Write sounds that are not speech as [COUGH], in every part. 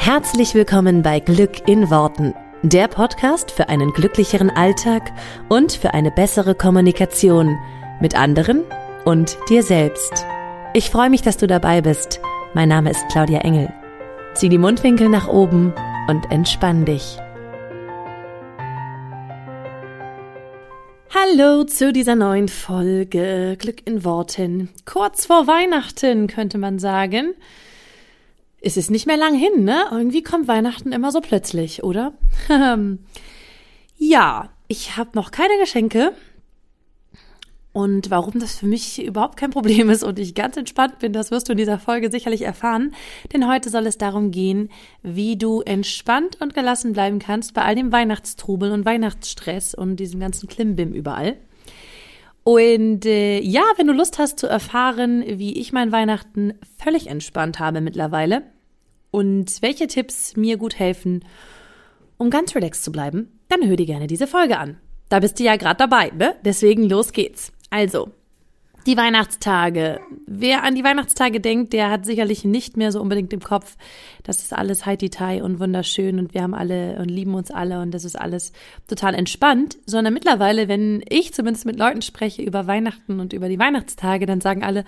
Herzlich willkommen bei Glück in Worten, der Podcast für einen glücklicheren Alltag und für eine bessere Kommunikation mit anderen und dir selbst. Ich freue mich, dass du dabei bist. Mein Name ist Claudia Engel. Zieh die Mundwinkel nach oben und entspann dich. Hallo zu dieser neuen Folge Glück in Worten. Kurz vor Weihnachten könnte man sagen es ist nicht mehr lang hin, ne? Irgendwie kommt Weihnachten immer so plötzlich, oder? [LAUGHS] ja, ich habe noch keine Geschenke. Und warum das für mich überhaupt kein Problem ist und ich ganz entspannt bin, das wirst du in dieser Folge sicherlich erfahren. Denn heute soll es darum gehen, wie du entspannt und gelassen bleiben kannst bei all dem Weihnachtstrubel und Weihnachtsstress und diesem ganzen Klimbim überall. Und äh, ja, wenn du Lust hast zu erfahren, wie ich mein Weihnachten völlig entspannt habe mittlerweile und welche Tipps mir gut helfen, um ganz relaxed zu bleiben, dann hör dir gerne diese Folge an. Da bist du ja gerade dabei, ne? Deswegen los geht's. Also, die Weihnachtstage. Wer an die Weihnachtstage denkt, der hat sicherlich nicht mehr so unbedingt im Kopf, das ist alles heiti und wunderschön und wir haben alle und lieben uns alle und das ist alles total entspannt, sondern mittlerweile, wenn ich zumindest mit Leuten spreche über Weihnachten und über die Weihnachtstage, dann sagen alle,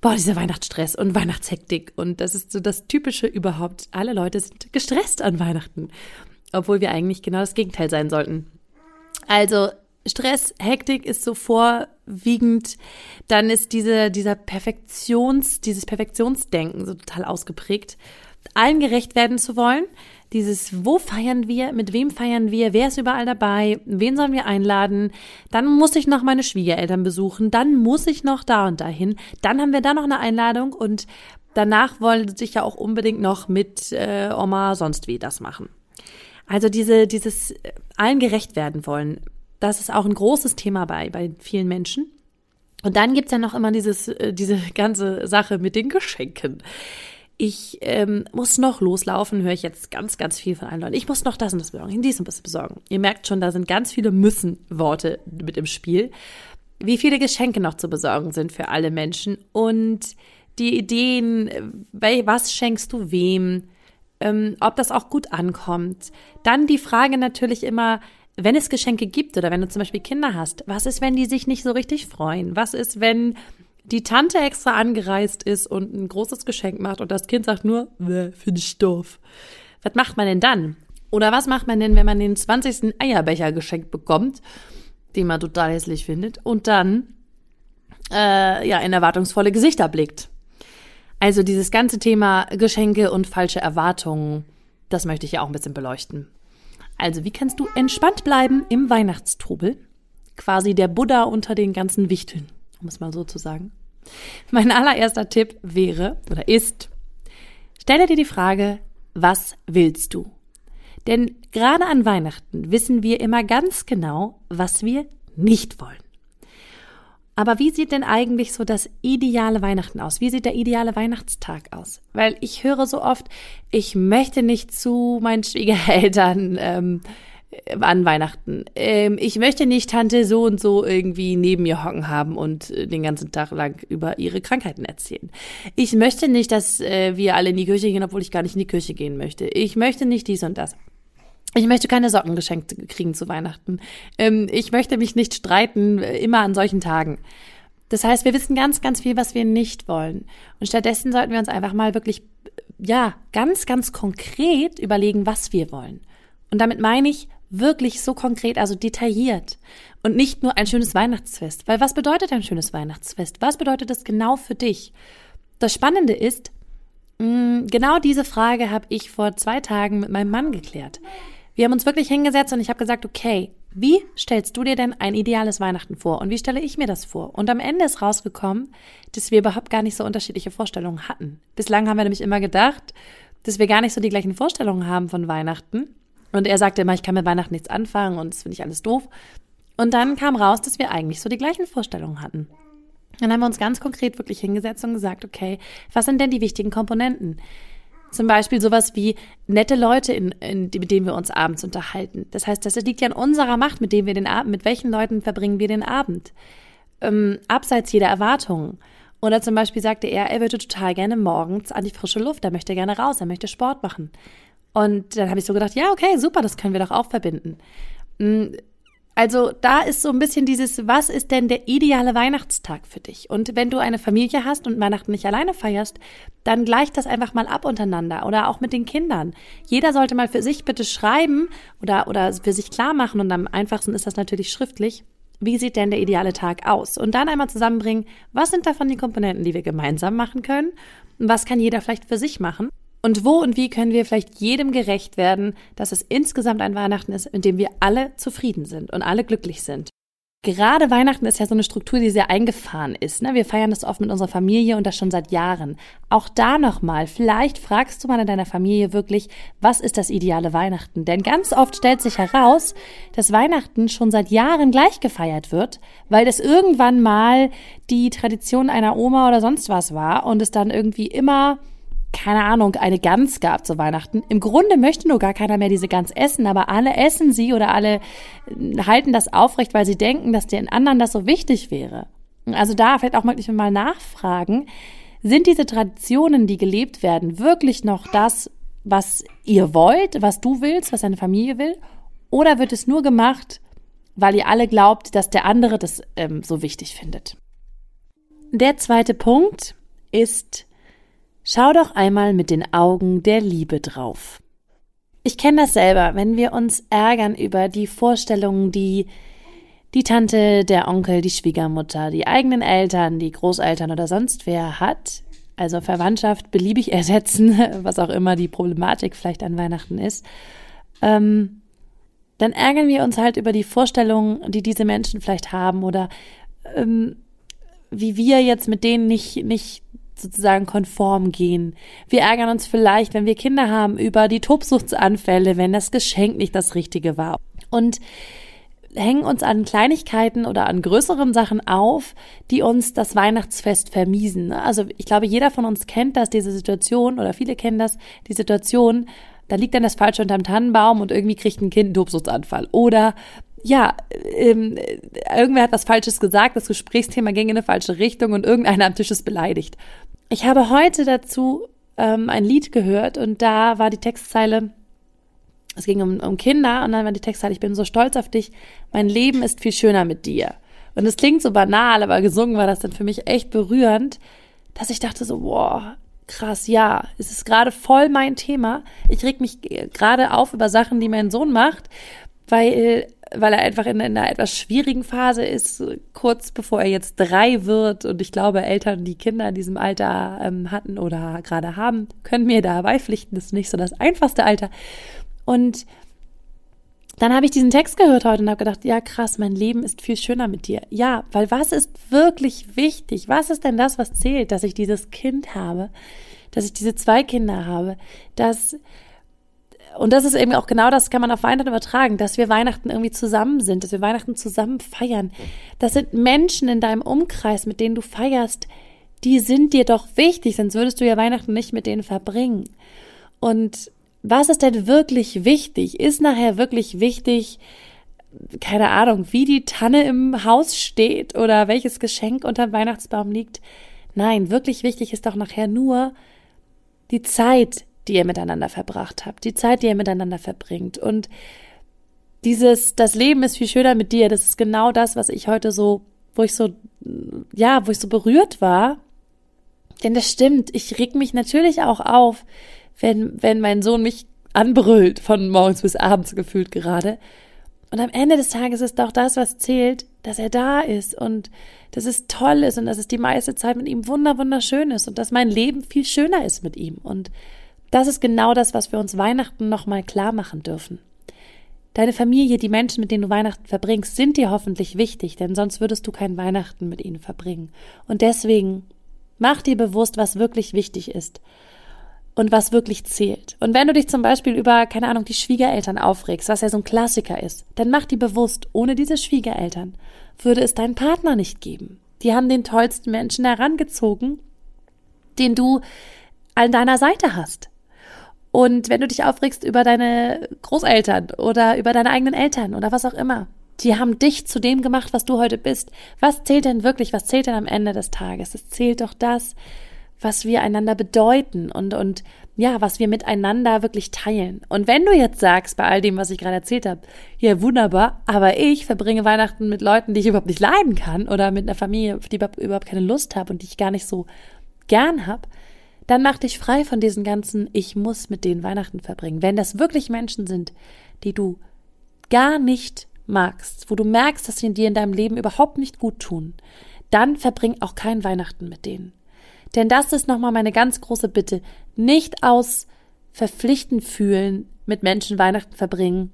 boah, dieser Weihnachtsstress und Weihnachtshektik und das ist so das Typische überhaupt. Alle Leute sind gestresst an Weihnachten, obwohl wir eigentlich genau das Gegenteil sein sollten. Also Stress, Hektik ist so vorwiegend, dann ist diese, dieser Perfektions, dieses Perfektionsdenken so total ausgeprägt, allen gerecht werden zu wollen. Dieses, wo feiern wir, mit wem feiern wir, wer ist überall dabei, wen sollen wir einladen, dann muss ich noch meine Schwiegereltern besuchen, dann muss ich noch da und dahin, dann haben wir da noch eine Einladung und danach wollen sich ja auch unbedingt noch mit äh, Oma sonst wie das machen. Also diese, dieses äh, allen gerecht werden wollen, das ist auch ein großes Thema bei, bei vielen Menschen. Und dann gibt's ja noch immer dieses, äh, diese ganze Sache mit den Geschenken. Ich ähm, muss noch loslaufen, höre ich jetzt ganz, ganz viel von allen Leuten. Ich muss noch das und das besorgen, dies und das besorgen. Ihr merkt schon, da sind ganz viele Müssen-Worte mit im Spiel. Wie viele Geschenke noch zu besorgen sind für alle Menschen und die Ideen, was schenkst du wem, ähm, ob das auch gut ankommt. Dann die Frage natürlich immer, wenn es Geschenke gibt oder wenn du zum Beispiel Kinder hast, was ist, wenn die sich nicht so richtig freuen? Was ist, wenn die Tante extra angereist ist und ein großes Geschenk macht und das Kind sagt nur, finde ich doof. Was macht man denn dann? Oder was macht man denn, wenn man den 20. Eierbecher geschenkt bekommt, den man total hässlich findet, und dann äh, ja in erwartungsvolle Gesichter blickt? Also dieses ganze Thema Geschenke und falsche Erwartungen, das möchte ich ja auch ein bisschen beleuchten. Also, wie kannst du entspannt bleiben im Weihnachtstrubel? Quasi der Buddha unter den ganzen Wichteln, um es mal so zu sagen. Mein allererster Tipp wäre oder ist, stelle dir die Frage, was willst du? Denn gerade an Weihnachten wissen wir immer ganz genau, was wir nicht wollen. Aber wie sieht denn eigentlich so das ideale Weihnachten aus? Wie sieht der ideale Weihnachtstag aus? Weil ich höre so oft, ich möchte nicht zu meinen Schwiegereltern ähm, an Weihnachten. Ähm, ich möchte nicht Tante so und so irgendwie neben mir hocken haben und äh, den ganzen Tag lang über ihre Krankheiten erzählen. Ich möchte nicht, dass äh, wir alle in die Kirche gehen, obwohl ich gar nicht in die Kirche gehen möchte. Ich möchte nicht dies und das. Ich möchte keine Socken geschenkt kriegen zu Weihnachten. Ähm, ich möchte mich nicht streiten, äh, immer an solchen Tagen. Das heißt, wir wissen ganz, ganz viel, was wir nicht wollen. Und stattdessen sollten wir uns einfach mal wirklich, ja, ganz, ganz konkret überlegen, was wir wollen. Und damit meine ich wirklich so konkret, also detailliert. Und nicht nur ein schönes Weihnachtsfest. Weil was bedeutet ein schönes Weihnachtsfest? Was bedeutet das genau für dich? Das Spannende ist, mm, genau diese Frage habe ich vor zwei Tagen mit meinem Mann geklärt. Wir haben uns wirklich hingesetzt und ich habe gesagt, okay, wie stellst du dir denn ein ideales Weihnachten vor und wie stelle ich mir das vor? Und am Ende ist rausgekommen, dass wir überhaupt gar nicht so unterschiedliche Vorstellungen hatten. Bislang haben wir nämlich immer gedacht, dass wir gar nicht so die gleichen Vorstellungen haben von Weihnachten. Und er sagte immer, ich kann mit Weihnachten nichts anfangen und das finde ich alles doof. Und dann kam raus, dass wir eigentlich so die gleichen Vorstellungen hatten. Dann haben wir uns ganz konkret wirklich hingesetzt und gesagt, okay, was sind denn die wichtigen Komponenten? Zum Beispiel sowas wie nette Leute, in, in, mit denen wir uns abends unterhalten. Das heißt, das liegt ja in unserer Macht, mit denen wir den Abend, mit welchen Leuten verbringen wir den Abend. Ähm, abseits jeder Erwartungen. Oder zum Beispiel sagte er, er würde total gerne morgens an die frische Luft, er möchte gerne raus, er möchte Sport machen. Und dann habe ich so gedacht, ja, okay, super, das können wir doch auch verbinden. Mm, also da ist so ein bisschen dieses, was ist denn der ideale Weihnachtstag für dich? Und wenn du eine Familie hast und Weihnachten nicht alleine feierst, dann gleicht das einfach mal ab untereinander oder auch mit den Kindern. Jeder sollte mal für sich bitte schreiben oder, oder für sich klar machen und am einfachsten ist das natürlich schriftlich. Wie sieht denn der ideale Tag aus? Und dann einmal zusammenbringen, was sind davon die Komponenten, die wir gemeinsam machen können? Was kann jeder vielleicht für sich machen? Und wo und wie können wir vielleicht jedem gerecht werden, dass es insgesamt ein Weihnachten ist, in dem wir alle zufrieden sind und alle glücklich sind? Gerade Weihnachten ist ja so eine Struktur, die sehr eingefahren ist. Ne? Wir feiern das oft mit unserer Familie und das schon seit Jahren. Auch da nochmal, vielleicht fragst du mal in deiner Familie wirklich, was ist das ideale Weihnachten? Denn ganz oft stellt sich heraus, dass Weihnachten schon seit Jahren gleich gefeiert wird, weil das irgendwann mal die Tradition einer Oma oder sonst was war und es dann irgendwie immer keine Ahnung, eine Gans gab zu Weihnachten. Im Grunde möchte nur gar keiner mehr diese Gans essen, aber alle essen sie oder alle äh, halten das aufrecht, weil sie denken, dass den anderen das so wichtig wäre. Also da vielleicht auch wirklich mal nachfragen, sind diese Traditionen, die gelebt werden, wirklich noch das, was ihr wollt, was du willst, was deine Familie will? Oder wird es nur gemacht, weil ihr alle glaubt, dass der andere das ähm, so wichtig findet? Der zweite Punkt ist, Schau doch einmal mit den Augen der Liebe drauf. Ich kenne das selber, wenn wir uns ärgern über die Vorstellungen, die die Tante, der Onkel, die Schwiegermutter, die eigenen Eltern, die Großeltern oder sonst wer hat, also Verwandtschaft beliebig [LAUGHS] ersetzen, was auch immer die Problematik vielleicht an Weihnachten ist, ähm, dann ärgern wir uns halt über die Vorstellungen, die diese Menschen vielleicht haben oder ähm, wie wir jetzt mit denen nicht, nicht sozusagen konform gehen. Wir ärgern uns vielleicht, wenn wir Kinder haben, über die Tobsuchtsanfälle, wenn das Geschenk nicht das Richtige war. Und hängen uns an Kleinigkeiten oder an größeren Sachen auf, die uns das Weihnachtsfest vermiesen. Also ich glaube, jeder von uns kennt das, diese Situation, oder viele kennen das, die Situation, da liegt dann das Falsche unterm Tannenbaum und irgendwie kriegt ein Kind einen Tobsuchtsanfall. Oder ja, ähm, irgendwer hat was Falsches gesagt, das Gesprächsthema ging in eine falsche Richtung und irgendeiner am Tisch ist beleidigt. Ich habe heute dazu ähm, ein Lied gehört und da war die Textzeile, es ging um, um Kinder und dann war die Textzeile, ich bin so stolz auf dich, mein Leben ist viel schöner mit dir. Und es klingt so banal, aber gesungen war das dann für mich echt berührend, dass ich dachte so, boah, krass, ja, es ist gerade voll mein Thema. Ich reg mich gerade auf über Sachen, die mein Sohn macht, weil weil er einfach in, in, einer etwas schwierigen Phase ist, kurz bevor er jetzt drei wird. Und ich glaube, Eltern, die Kinder in diesem Alter ähm, hatten oder gerade haben, können mir da beipflichten. Das ist nicht so das einfachste Alter. Und dann habe ich diesen Text gehört heute und habe gedacht, ja krass, mein Leben ist viel schöner mit dir. Ja, weil was ist wirklich wichtig? Was ist denn das, was zählt, dass ich dieses Kind habe, dass ich diese zwei Kinder habe, dass und das ist eben auch genau das, kann man auf Weihnachten übertragen, dass wir Weihnachten irgendwie zusammen sind, dass wir Weihnachten zusammen feiern. Das sind Menschen in deinem Umkreis, mit denen du feierst, die sind dir doch wichtig, sonst würdest du ja Weihnachten nicht mit denen verbringen. Und was ist denn wirklich wichtig? Ist nachher wirklich wichtig, keine Ahnung, wie die Tanne im Haus steht oder welches Geschenk unter dem Weihnachtsbaum liegt? Nein, wirklich wichtig ist doch nachher nur die Zeit, die ihr miteinander verbracht habt, die Zeit, die ihr miteinander verbringt. Und dieses, das Leben ist viel schöner mit dir, das ist genau das, was ich heute so, wo ich so, ja, wo ich so berührt war. Denn das stimmt, ich reg mich natürlich auch auf, wenn, wenn mein Sohn mich anbrüllt, von morgens bis abends gefühlt gerade. Und am Ende des Tages ist doch das, was zählt, dass er da ist und dass es toll ist und dass es die meiste Zeit mit ihm wunder wunderschön ist und dass mein Leben viel schöner ist mit ihm. Und das ist genau das, was wir uns Weihnachten nochmal klar machen dürfen. Deine Familie, die Menschen, mit denen du Weihnachten verbringst, sind dir hoffentlich wichtig, denn sonst würdest du kein Weihnachten mit ihnen verbringen. Und deswegen mach dir bewusst, was wirklich wichtig ist und was wirklich zählt. Und wenn du dich zum Beispiel über, keine Ahnung, die Schwiegereltern aufregst, was ja so ein Klassiker ist, dann mach dir bewusst, ohne diese Schwiegereltern würde es deinen Partner nicht geben. Die haben den tollsten Menschen herangezogen, den du an deiner Seite hast. Und wenn du dich aufregst über deine Großeltern oder über deine eigenen Eltern oder was auch immer, Die haben dich zu dem gemacht, was du heute bist. Was zählt denn wirklich? Was zählt denn am Ende des Tages? Es zählt doch das, was wir einander bedeuten und, und ja, was wir miteinander wirklich teilen. Und wenn du jetzt sagst, bei all dem, was ich gerade erzählt habe, ja, wunderbar, aber ich verbringe Weihnachten mit Leuten, die ich überhaupt nicht leiden kann oder mit einer Familie, die überhaupt keine Lust habe und die ich gar nicht so gern habe, dann mach dich frei von diesen ganzen, ich muss mit denen Weihnachten verbringen. Wenn das wirklich Menschen sind, die du gar nicht magst, wo du merkst, dass sie dir in deinem Leben überhaupt nicht gut tun, dann verbring auch kein Weihnachten mit denen. Denn das ist nochmal meine ganz große Bitte. Nicht aus verpflichtend fühlen mit Menschen Weihnachten verbringen,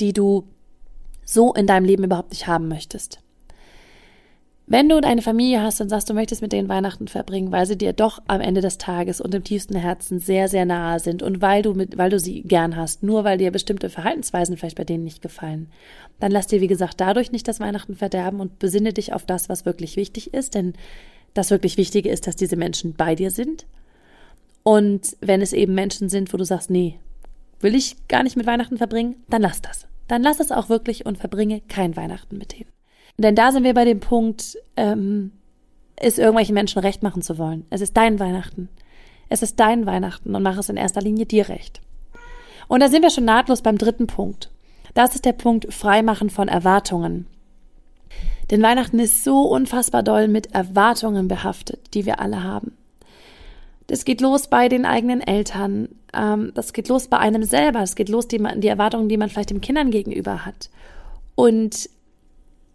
die du so in deinem Leben überhaupt nicht haben möchtest. Wenn du eine Familie hast und sagst, du möchtest mit denen Weihnachten verbringen, weil sie dir doch am Ende des Tages und im tiefsten Herzen sehr, sehr nahe sind und weil du mit, weil du sie gern hast, nur weil dir bestimmte Verhaltensweisen vielleicht bei denen nicht gefallen, dann lass dir, wie gesagt, dadurch nicht das Weihnachten verderben und besinne dich auf das, was wirklich wichtig ist, denn das wirklich Wichtige ist, dass diese Menschen bei dir sind. Und wenn es eben Menschen sind, wo du sagst, nee, will ich gar nicht mit Weihnachten verbringen, dann lass das. Dann lass es auch wirklich und verbringe kein Weihnachten mit denen. Denn da sind wir bei dem Punkt, ähm, es irgendwelchen Menschen recht machen zu wollen. Es ist dein Weihnachten. Es ist dein Weihnachten und mach es in erster Linie dir recht. Und da sind wir schon nahtlos beim dritten Punkt. Das ist der Punkt Freimachen von Erwartungen. Denn Weihnachten ist so unfassbar doll mit Erwartungen behaftet, die wir alle haben. Das geht los bei den eigenen Eltern, ähm, das geht los bei einem selber, es geht los die, die Erwartungen, die man vielleicht den Kindern gegenüber hat. Und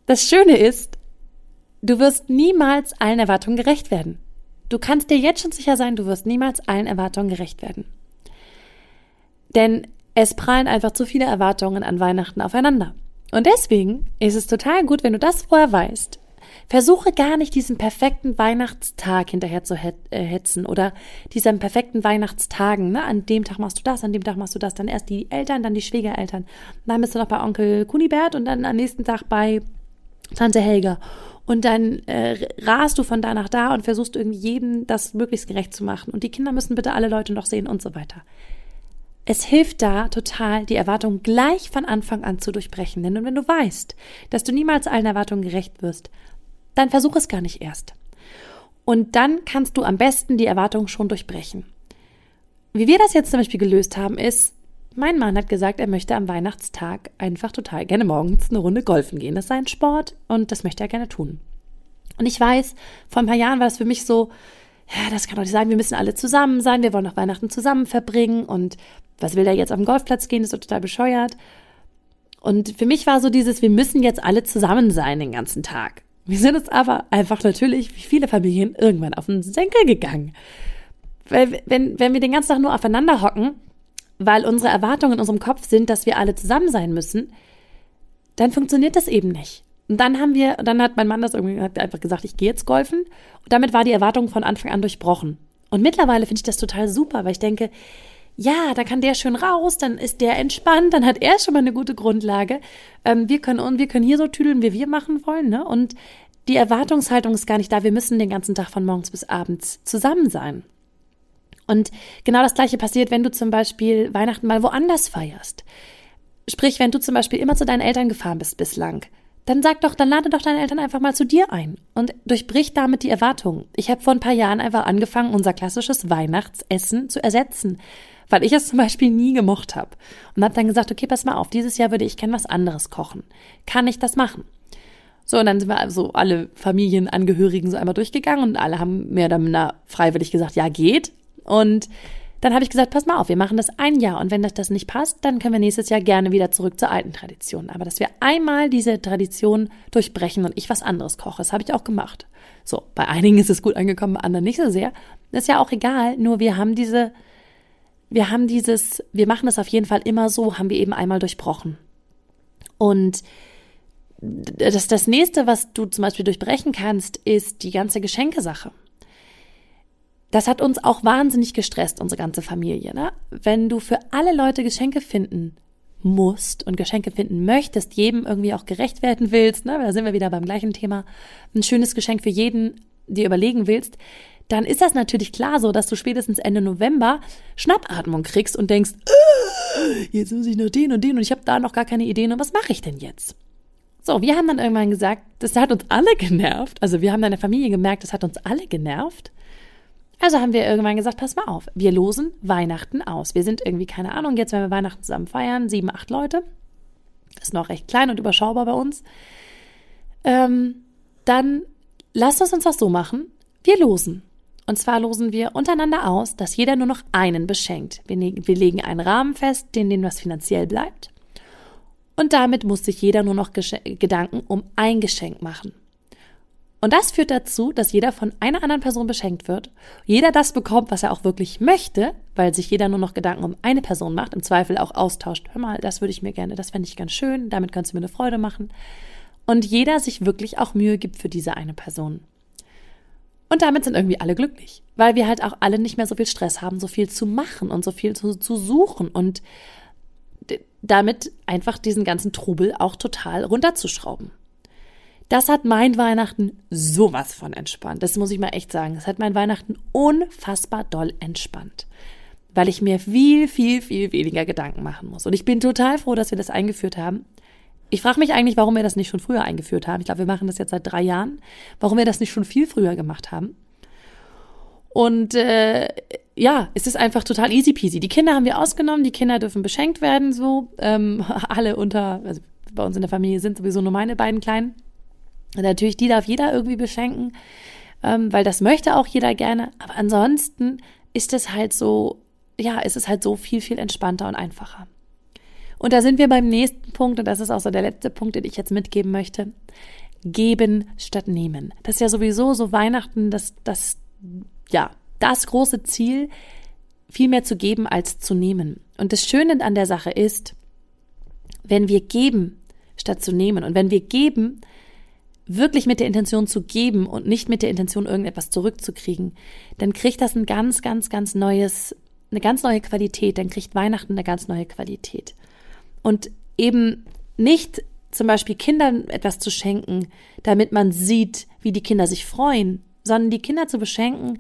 das Schöne ist, du wirst niemals allen Erwartungen gerecht werden. Du kannst dir jetzt schon sicher sein, du wirst niemals allen Erwartungen gerecht werden. Denn es prallen einfach zu viele Erwartungen an Weihnachten aufeinander. Und deswegen ist es total gut, wenn du das vorher weißt. Versuche gar nicht diesen perfekten Weihnachtstag hinterher zu äh, hetzen oder diesen perfekten Weihnachtstagen. Ne? An dem Tag machst du das, an dem Tag machst du das. Dann erst die Eltern, dann die Schwiegereltern. Dann bist du noch bei Onkel Kunibert und dann am nächsten Tag bei Tante Helga. Und dann äh, rast du von da nach da und versuchst irgendwie jedem das möglichst gerecht zu machen. Und die Kinder müssen bitte alle Leute noch sehen und so weiter. Es hilft da total, die Erwartungen gleich von Anfang an zu durchbrechen. Denn wenn du weißt, dass du niemals allen Erwartungen gerecht wirst, dann versuch es gar nicht erst. Und dann kannst du am besten die Erwartungen schon durchbrechen. Wie wir das jetzt zum Beispiel gelöst haben, ist, mein Mann hat gesagt, er möchte am Weihnachtstag einfach total gerne morgens eine Runde golfen gehen. Das ist sein Sport und das möchte er gerne tun. Und ich weiß, vor ein paar Jahren war das für mich so, ja, das kann doch nicht sein, wir müssen alle zusammen sein, wir wollen noch Weihnachten zusammen verbringen und was will der jetzt auf den Golfplatz gehen, ist doch total bescheuert. Und für mich war so dieses, wir müssen jetzt alle zusammen sein den ganzen Tag. Wir sind uns aber einfach natürlich, wie viele Familien, irgendwann auf den Senkel gegangen. Weil, wenn, wenn wir den ganzen Tag nur aufeinander hocken, weil unsere Erwartungen in unserem Kopf sind, dass wir alle zusammen sein müssen, dann funktioniert das eben nicht. Und dann haben wir, dann hat mein Mann das irgendwie hat einfach gesagt, ich gehe jetzt golfen. Und damit war die Erwartung von Anfang an durchbrochen. Und mittlerweile finde ich das total super, weil ich denke, ja, da kann der schön raus, dann ist der entspannt, dann hat er schon mal eine gute Grundlage. Ähm, wir können und wir können hier so tüdeln, wie wir machen wollen, ne? Und die Erwartungshaltung ist gar nicht da. Wir müssen den ganzen Tag von morgens bis abends zusammen sein. Und genau das Gleiche passiert, wenn du zum Beispiel Weihnachten mal woanders feierst. Sprich, wenn du zum Beispiel immer zu deinen Eltern gefahren bist bislang, dann sag doch, dann lade doch deine Eltern einfach mal zu dir ein und durchbrich damit die Erwartungen. Ich habe vor ein paar Jahren einfach angefangen, unser klassisches Weihnachtsessen zu ersetzen, weil ich es zum Beispiel nie gemocht habe. Und habe dann gesagt, okay, pass mal auf, dieses Jahr würde ich gern was anderes kochen. Kann ich das machen? So, und dann sind wir also alle Familienangehörigen so einmal durchgegangen und alle haben mehr oder minder freiwillig gesagt, ja, geht. Und dann habe ich gesagt, pass mal auf, wir machen das ein Jahr und wenn das, das nicht passt, dann können wir nächstes Jahr gerne wieder zurück zur alten Tradition. Aber dass wir einmal diese Tradition durchbrechen und ich was anderes koche, das habe ich auch gemacht. So, bei einigen ist es gut angekommen, bei anderen nicht so sehr. Ist ja auch egal, nur wir haben diese, wir haben dieses, wir machen das auf jeden Fall immer so, haben wir eben einmal durchbrochen. Und das, das nächste, was du zum Beispiel durchbrechen kannst, ist die ganze Geschenkesache. Das hat uns auch wahnsinnig gestresst, unsere ganze Familie. Ne? Wenn du für alle Leute Geschenke finden musst und Geschenke finden möchtest, jedem irgendwie auch gerecht werden willst, ne? da sind wir wieder beim gleichen Thema, ein schönes Geschenk für jeden dir überlegen willst, dann ist das natürlich klar so, dass du spätestens Ende November Schnappatmung kriegst und denkst, äh, jetzt muss ich noch den und den und ich habe da noch gar keine Ideen und was mache ich denn jetzt? So, wir haben dann irgendwann gesagt, das hat uns alle genervt. Also wir haben in der Familie gemerkt, das hat uns alle genervt. Also haben wir irgendwann gesagt, pass mal auf, wir losen Weihnachten aus. Wir sind irgendwie, keine Ahnung, jetzt, wenn wir Weihnachten zusammen feiern, sieben, acht Leute. Ist noch recht klein und überschaubar bei uns. Ähm, dann lasst uns das so machen. Wir losen. Und zwar losen wir untereinander aus, dass jeder nur noch einen beschenkt. Wir, ne wir legen einen Rahmen fest, den dem was finanziell bleibt. Und damit muss sich jeder nur noch Geschen Gedanken um ein Geschenk machen. Und das führt dazu, dass jeder von einer anderen Person beschenkt wird, jeder das bekommt, was er auch wirklich möchte, weil sich jeder nur noch Gedanken um eine Person macht, im Zweifel auch austauscht. Hör mal, das würde ich mir gerne, das fände ich ganz schön, damit kannst du mir eine Freude machen. Und jeder sich wirklich auch Mühe gibt für diese eine Person. Und damit sind irgendwie alle glücklich, weil wir halt auch alle nicht mehr so viel Stress haben, so viel zu machen und so viel zu, zu suchen und damit einfach diesen ganzen Trubel auch total runterzuschrauben. Das hat mein Weihnachten sowas von entspannt. Das muss ich mal echt sagen. Das hat mein Weihnachten unfassbar doll entspannt. Weil ich mir viel, viel, viel weniger Gedanken machen muss. Und ich bin total froh, dass wir das eingeführt haben. Ich frage mich eigentlich, warum wir das nicht schon früher eingeführt haben. Ich glaube, wir machen das jetzt seit drei Jahren. Warum wir das nicht schon viel früher gemacht haben. Und äh, ja, es ist einfach total easy peasy. Die Kinder haben wir ausgenommen, die Kinder dürfen beschenkt werden, so. Ähm, [LAUGHS] alle unter, also bei uns in der Familie sind sowieso nur meine beiden Kleinen. Natürlich, die darf jeder irgendwie beschenken, ähm, weil das möchte auch jeder gerne. Aber ansonsten ist es halt so, ja, ist es halt so viel, viel entspannter und einfacher. Und da sind wir beim nächsten Punkt, und das ist auch so der letzte Punkt, den ich jetzt mitgeben möchte. Geben statt nehmen. Das ist ja sowieso so Weihnachten, das, das, ja, das große Ziel, viel mehr zu geben als zu nehmen. Und das Schöne an der Sache ist, wenn wir geben statt zu nehmen und wenn wir geben, wirklich mit der Intention zu geben und nicht mit der Intention, irgendetwas zurückzukriegen, dann kriegt das ein ganz, ganz, ganz neues, eine ganz neue Qualität. Dann kriegt Weihnachten eine ganz neue Qualität. Und eben nicht zum Beispiel Kindern etwas zu schenken, damit man sieht, wie die Kinder sich freuen, sondern die Kinder zu beschenken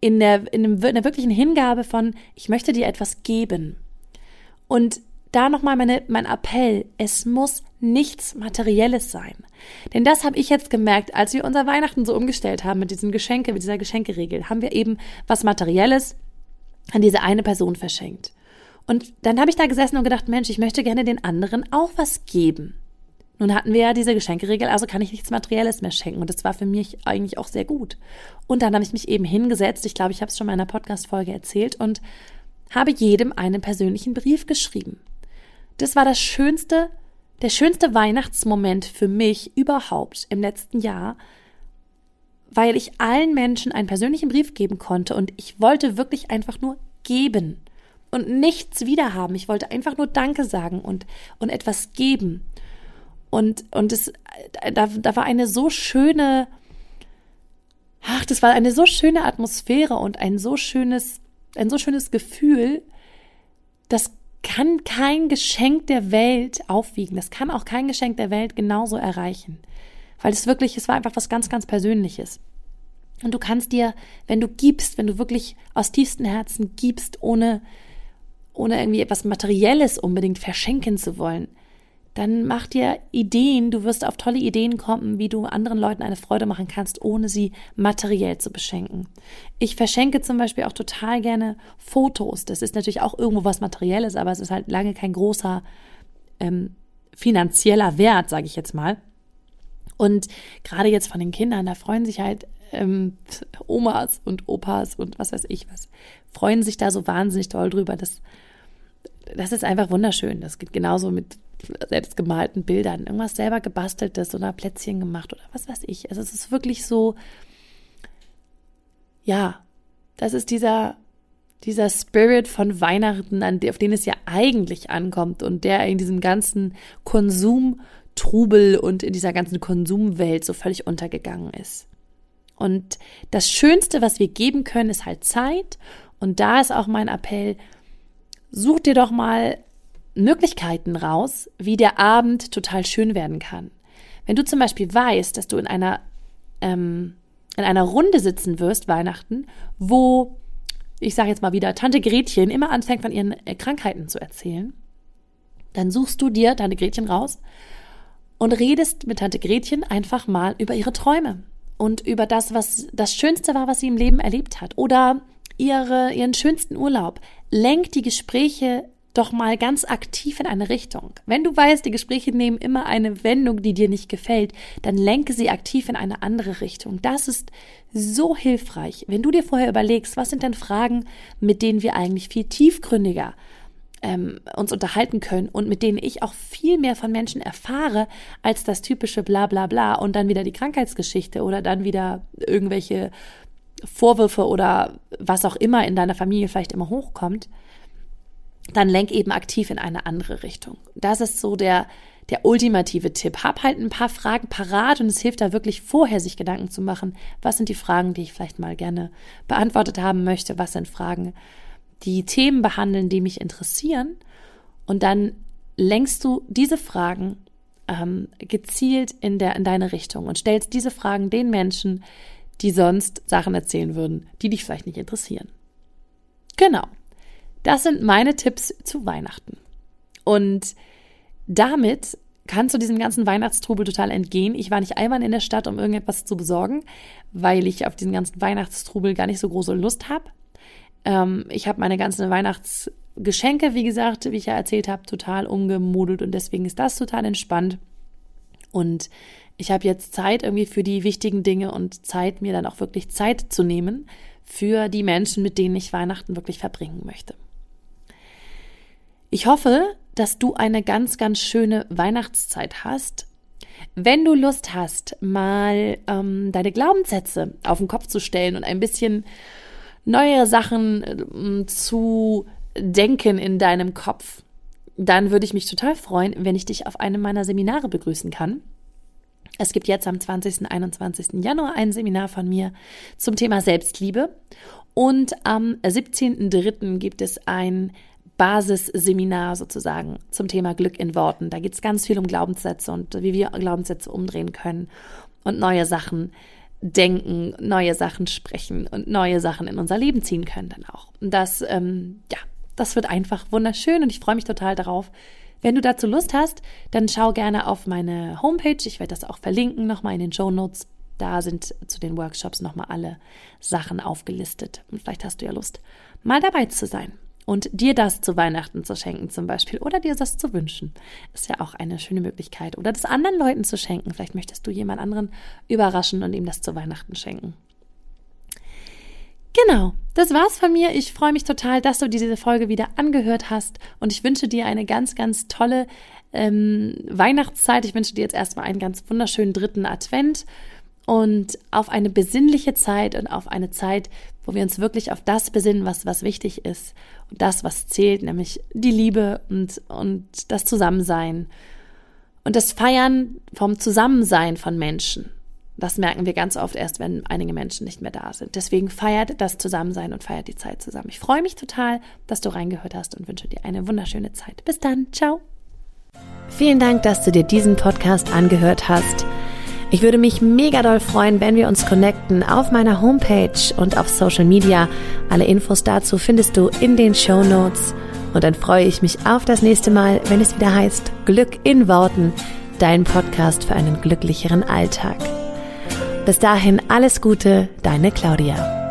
in der, in, dem, in der wirklichen Hingabe von, ich möchte dir etwas geben. Und da nochmal meine, mein Appell, es muss nichts Materielles sein. Denn das habe ich jetzt gemerkt, als wir unser Weihnachten so umgestellt haben mit diesen Geschenke, mit dieser Geschenkeregel, haben wir eben was Materielles an diese eine Person verschenkt. Und dann habe ich da gesessen und gedacht, Mensch, ich möchte gerne den anderen auch was geben. Nun hatten wir ja diese Geschenkeregel, also kann ich nichts Materielles mehr schenken. Und das war für mich eigentlich auch sehr gut. Und dann habe ich mich eben hingesetzt, ich glaube, ich habe es schon in einer Podcast-Folge erzählt, und habe jedem einen persönlichen Brief geschrieben. Das war das schönste, der schönste Weihnachtsmoment für mich überhaupt im letzten Jahr, weil ich allen Menschen einen persönlichen Brief geben konnte und ich wollte wirklich einfach nur geben und nichts wiederhaben. Ich wollte einfach nur Danke sagen und, und etwas geben. Und, und es, da, da war eine so schöne, ach, das war eine so schöne Atmosphäre und ein so schönes, ein so schönes Gefühl, das kann kein Geschenk der Welt aufwiegen. Das kann auch kein Geschenk der Welt genauso erreichen. Weil es wirklich, es war einfach was ganz, ganz Persönliches. Und du kannst dir, wenn du gibst, wenn du wirklich aus tiefstem Herzen gibst, ohne, ohne irgendwie etwas Materielles unbedingt verschenken zu wollen, dann mach dir Ideen, du wirst auf tolle Ideen kommen, wie du anderen Leuten eine Freude machen kannst, ohne sie materiell zu beschenken. Ich verschenke zum Beispiel auch total gerne Fotos. Das ist natürlich auch irgendwo was Materielles, aber es ist halt lange kein großer ähm, finanzieller Wert, sage ich jetzt mal. Und gerade jetzt von den Kindern, da freuen sich halt ähm, Omas und Opas und was weiß ich was, freuen sich da so wahnsinnig toll drüber. Das, das ist einfach wunderschön. Das geht genauso mit selbst gemalten Bildern, irgendwas selber gebasteltes oder Plätzchen gemacht oder was weiß ich. Also es ist wirklich so, ja, das ist dieser, dieser Spirit von Weihnachten, an, auf den es ja eigentlich ankommt und der in diesem ganzen Konsumtrubel und in dieser ganzen Konsumwelt so völlig untergegangen ist. Und das Schönste, was wir geben können, ist halt Zeit. Und da ist auch mein Appell, such dir doch mal Möglichkeiten raus, wie der Abend total schön werden kann. Wenn du zum Beispiel weißt, dass du in einer, ähm, in einer Runde sitzen wirst, Weihnachten, wo, ich sage jetzt mal wieder, Tante Gretchen immer anfängt, von ihren äh, Krankheiten zu erzählen, dann suchst du dir deine Gretchen raus und redest mit Tante Gretchen einfach mal über ihre Träume und über das, was das Schönste war, was sie im Leben erlebt hat oder ihre, ihren schönsten Urlaub. Lenk die Gespräche doch mal ganz aktiv in eine Richtung. Wenn du weißt, die Gespräche nehmen immer eine Wendung, die dir nicht gefällt, dann lenke sie aktiv in eine andere Richtung. Das ist so hilfreich. Wenn du dir vorher überlegst, was sind denn Fragen, mit denen wir eigentlich viel tiefgründiger ähm, uns unterhalten können und mit denen ich auch viel mehr von Menschen erfahre als das typische bla bla bla und dann wieder die Krankheitsgeschichte oder dann wieder irgendwelche Vorwürfe oder was auch immer in deiner Familie vielleicht immer hochkommt, dann lenk eben aktiv in eine andere Richtung. Das ist so der, der ultimative Tipp. Hab halt ein paar Fragen parat und es hilft da wirklich vorher, sich Gedanken zu machen. Was sind die Fragen, die ich vielleicht mal gerne beantwortet haben möchte? Was sind Fragen, die Themen behandeln, die mich interessieren? Und dann lenkst du diese Fragen ähm, gezielt in, der, in deine Richtung und stellst diese Fragen den Menschen, die sonst Sachen erzählen würden, die dich vielleicht nicht interessieren. Genau. Das sind meine Tipps zu Weihnachten. Und damit kannst du diesem ganzen Weihnachtstrubel total entgehen. Ich war nicht einmal in der Stadt, um irgendetwas zu besorgen, weil ich auf diesen ganzen Weihnachtstrubel gar nicht so große Lust habe. Ähm, ich habe meine ganzen Weihnachtsgeschenke, wie gesagt, wie ich ja erzählt habe, total umgemodelt und deswegen ist das total entspannt. Und ich habe jetzt Zeit irgendwie für die wichtigen Dinge und Zeit, mir dann auch wirklich Zeit zu nehmen für die Menschen, mit denen ich Weihnachten wirklich verbringen möchte. Ich hoffe, dass du eine ganz, ganz schöne Weihnachtszeit hast. Wenn du Lust hast, mal ähm, deine Glaubenssätze auf den Kopf zu stellen und ein bisschen neue Sachen äh, zu denken in deinem Kopf, dann würde ich mich total freuen, wenn ich dich auf einem meiner Seminare begrüßen kann. Es gibt jetzt am 20. und 21. Januar ein Seminar von mir zum Thema Selbstliebe und am 17.03. gibt es ein Basisseminar sozusagen zum Thema Glück in Worten. Da geht es ganz viel um Glaubenssätze und wie wir Glaubenssätze umdrehen können und neue Sachen denken, neue Sachen sprechen und neue Sachen in unser Leben ziehen können dann auch. Und das, ähm, ja, das wird einfach wunderschön und ich freue mich total darauf. Wenn du dazu Lust hast, dann schau gerne auf meine Homepage. Ich werde das auch verlinken nochmal in den Show Notes. Da sind zu den Workshops nochmal alle Sachen aufgelistet. Und vielleicht hast du ja Lust, mal dabei zu sein und dir das zu Weihnachten zu schenken zum Beispiel oder dir das zu wünschen, ist ja auch eine schöne Möglichkeit. Oder das anderen Leuten zu schenken. Vielleicht möchtest du jemand anderen überraschen und ihm das zu Weihnachten schenken. Genau, das war's von mir. Ich freue mich total, dass du diese Folge wieder angehört hast und ich wünsche dir eine ganz, ganz tolle ähm, Weihnachtszeit. Ich wünsche dir jetzt erstmal einen ganz wunderschönen dritten Advent und auf eine besinnliche Zeit und auf eine Zeit, wo wir uns wirklich auf das besinnen, was, was wichtig ist und das, was zählt, nämlich die Liebe und, und das Zusammensein und das Feiern vom Zusammensein von Menschen. Das merken wir ganz oft erst, wenn einige Menschen nicht mehr da sind. Deswegen feiert das Zusammensein und feiert die Zeit zusammen. Ich freue mich total, dass du reingehört hast und wünsche dir eine wunderschöne Zeit. Bis dann. Ciao. Vielen Dank, dass du dir diesen Podcast angehört hast. Ich würde mich mega doll freuen, wenn wir uns connecten auf meiner Homepage und auf Social Media. Alle Infos dazu findest du in den Show Notes. Und dann freue ich mich auf das nächste Mal, wenn es wieder heißt Glück in Worten, dein Podcast für einen glücklicheren Alltag. Bis dahin alles Gute, deine Claudia.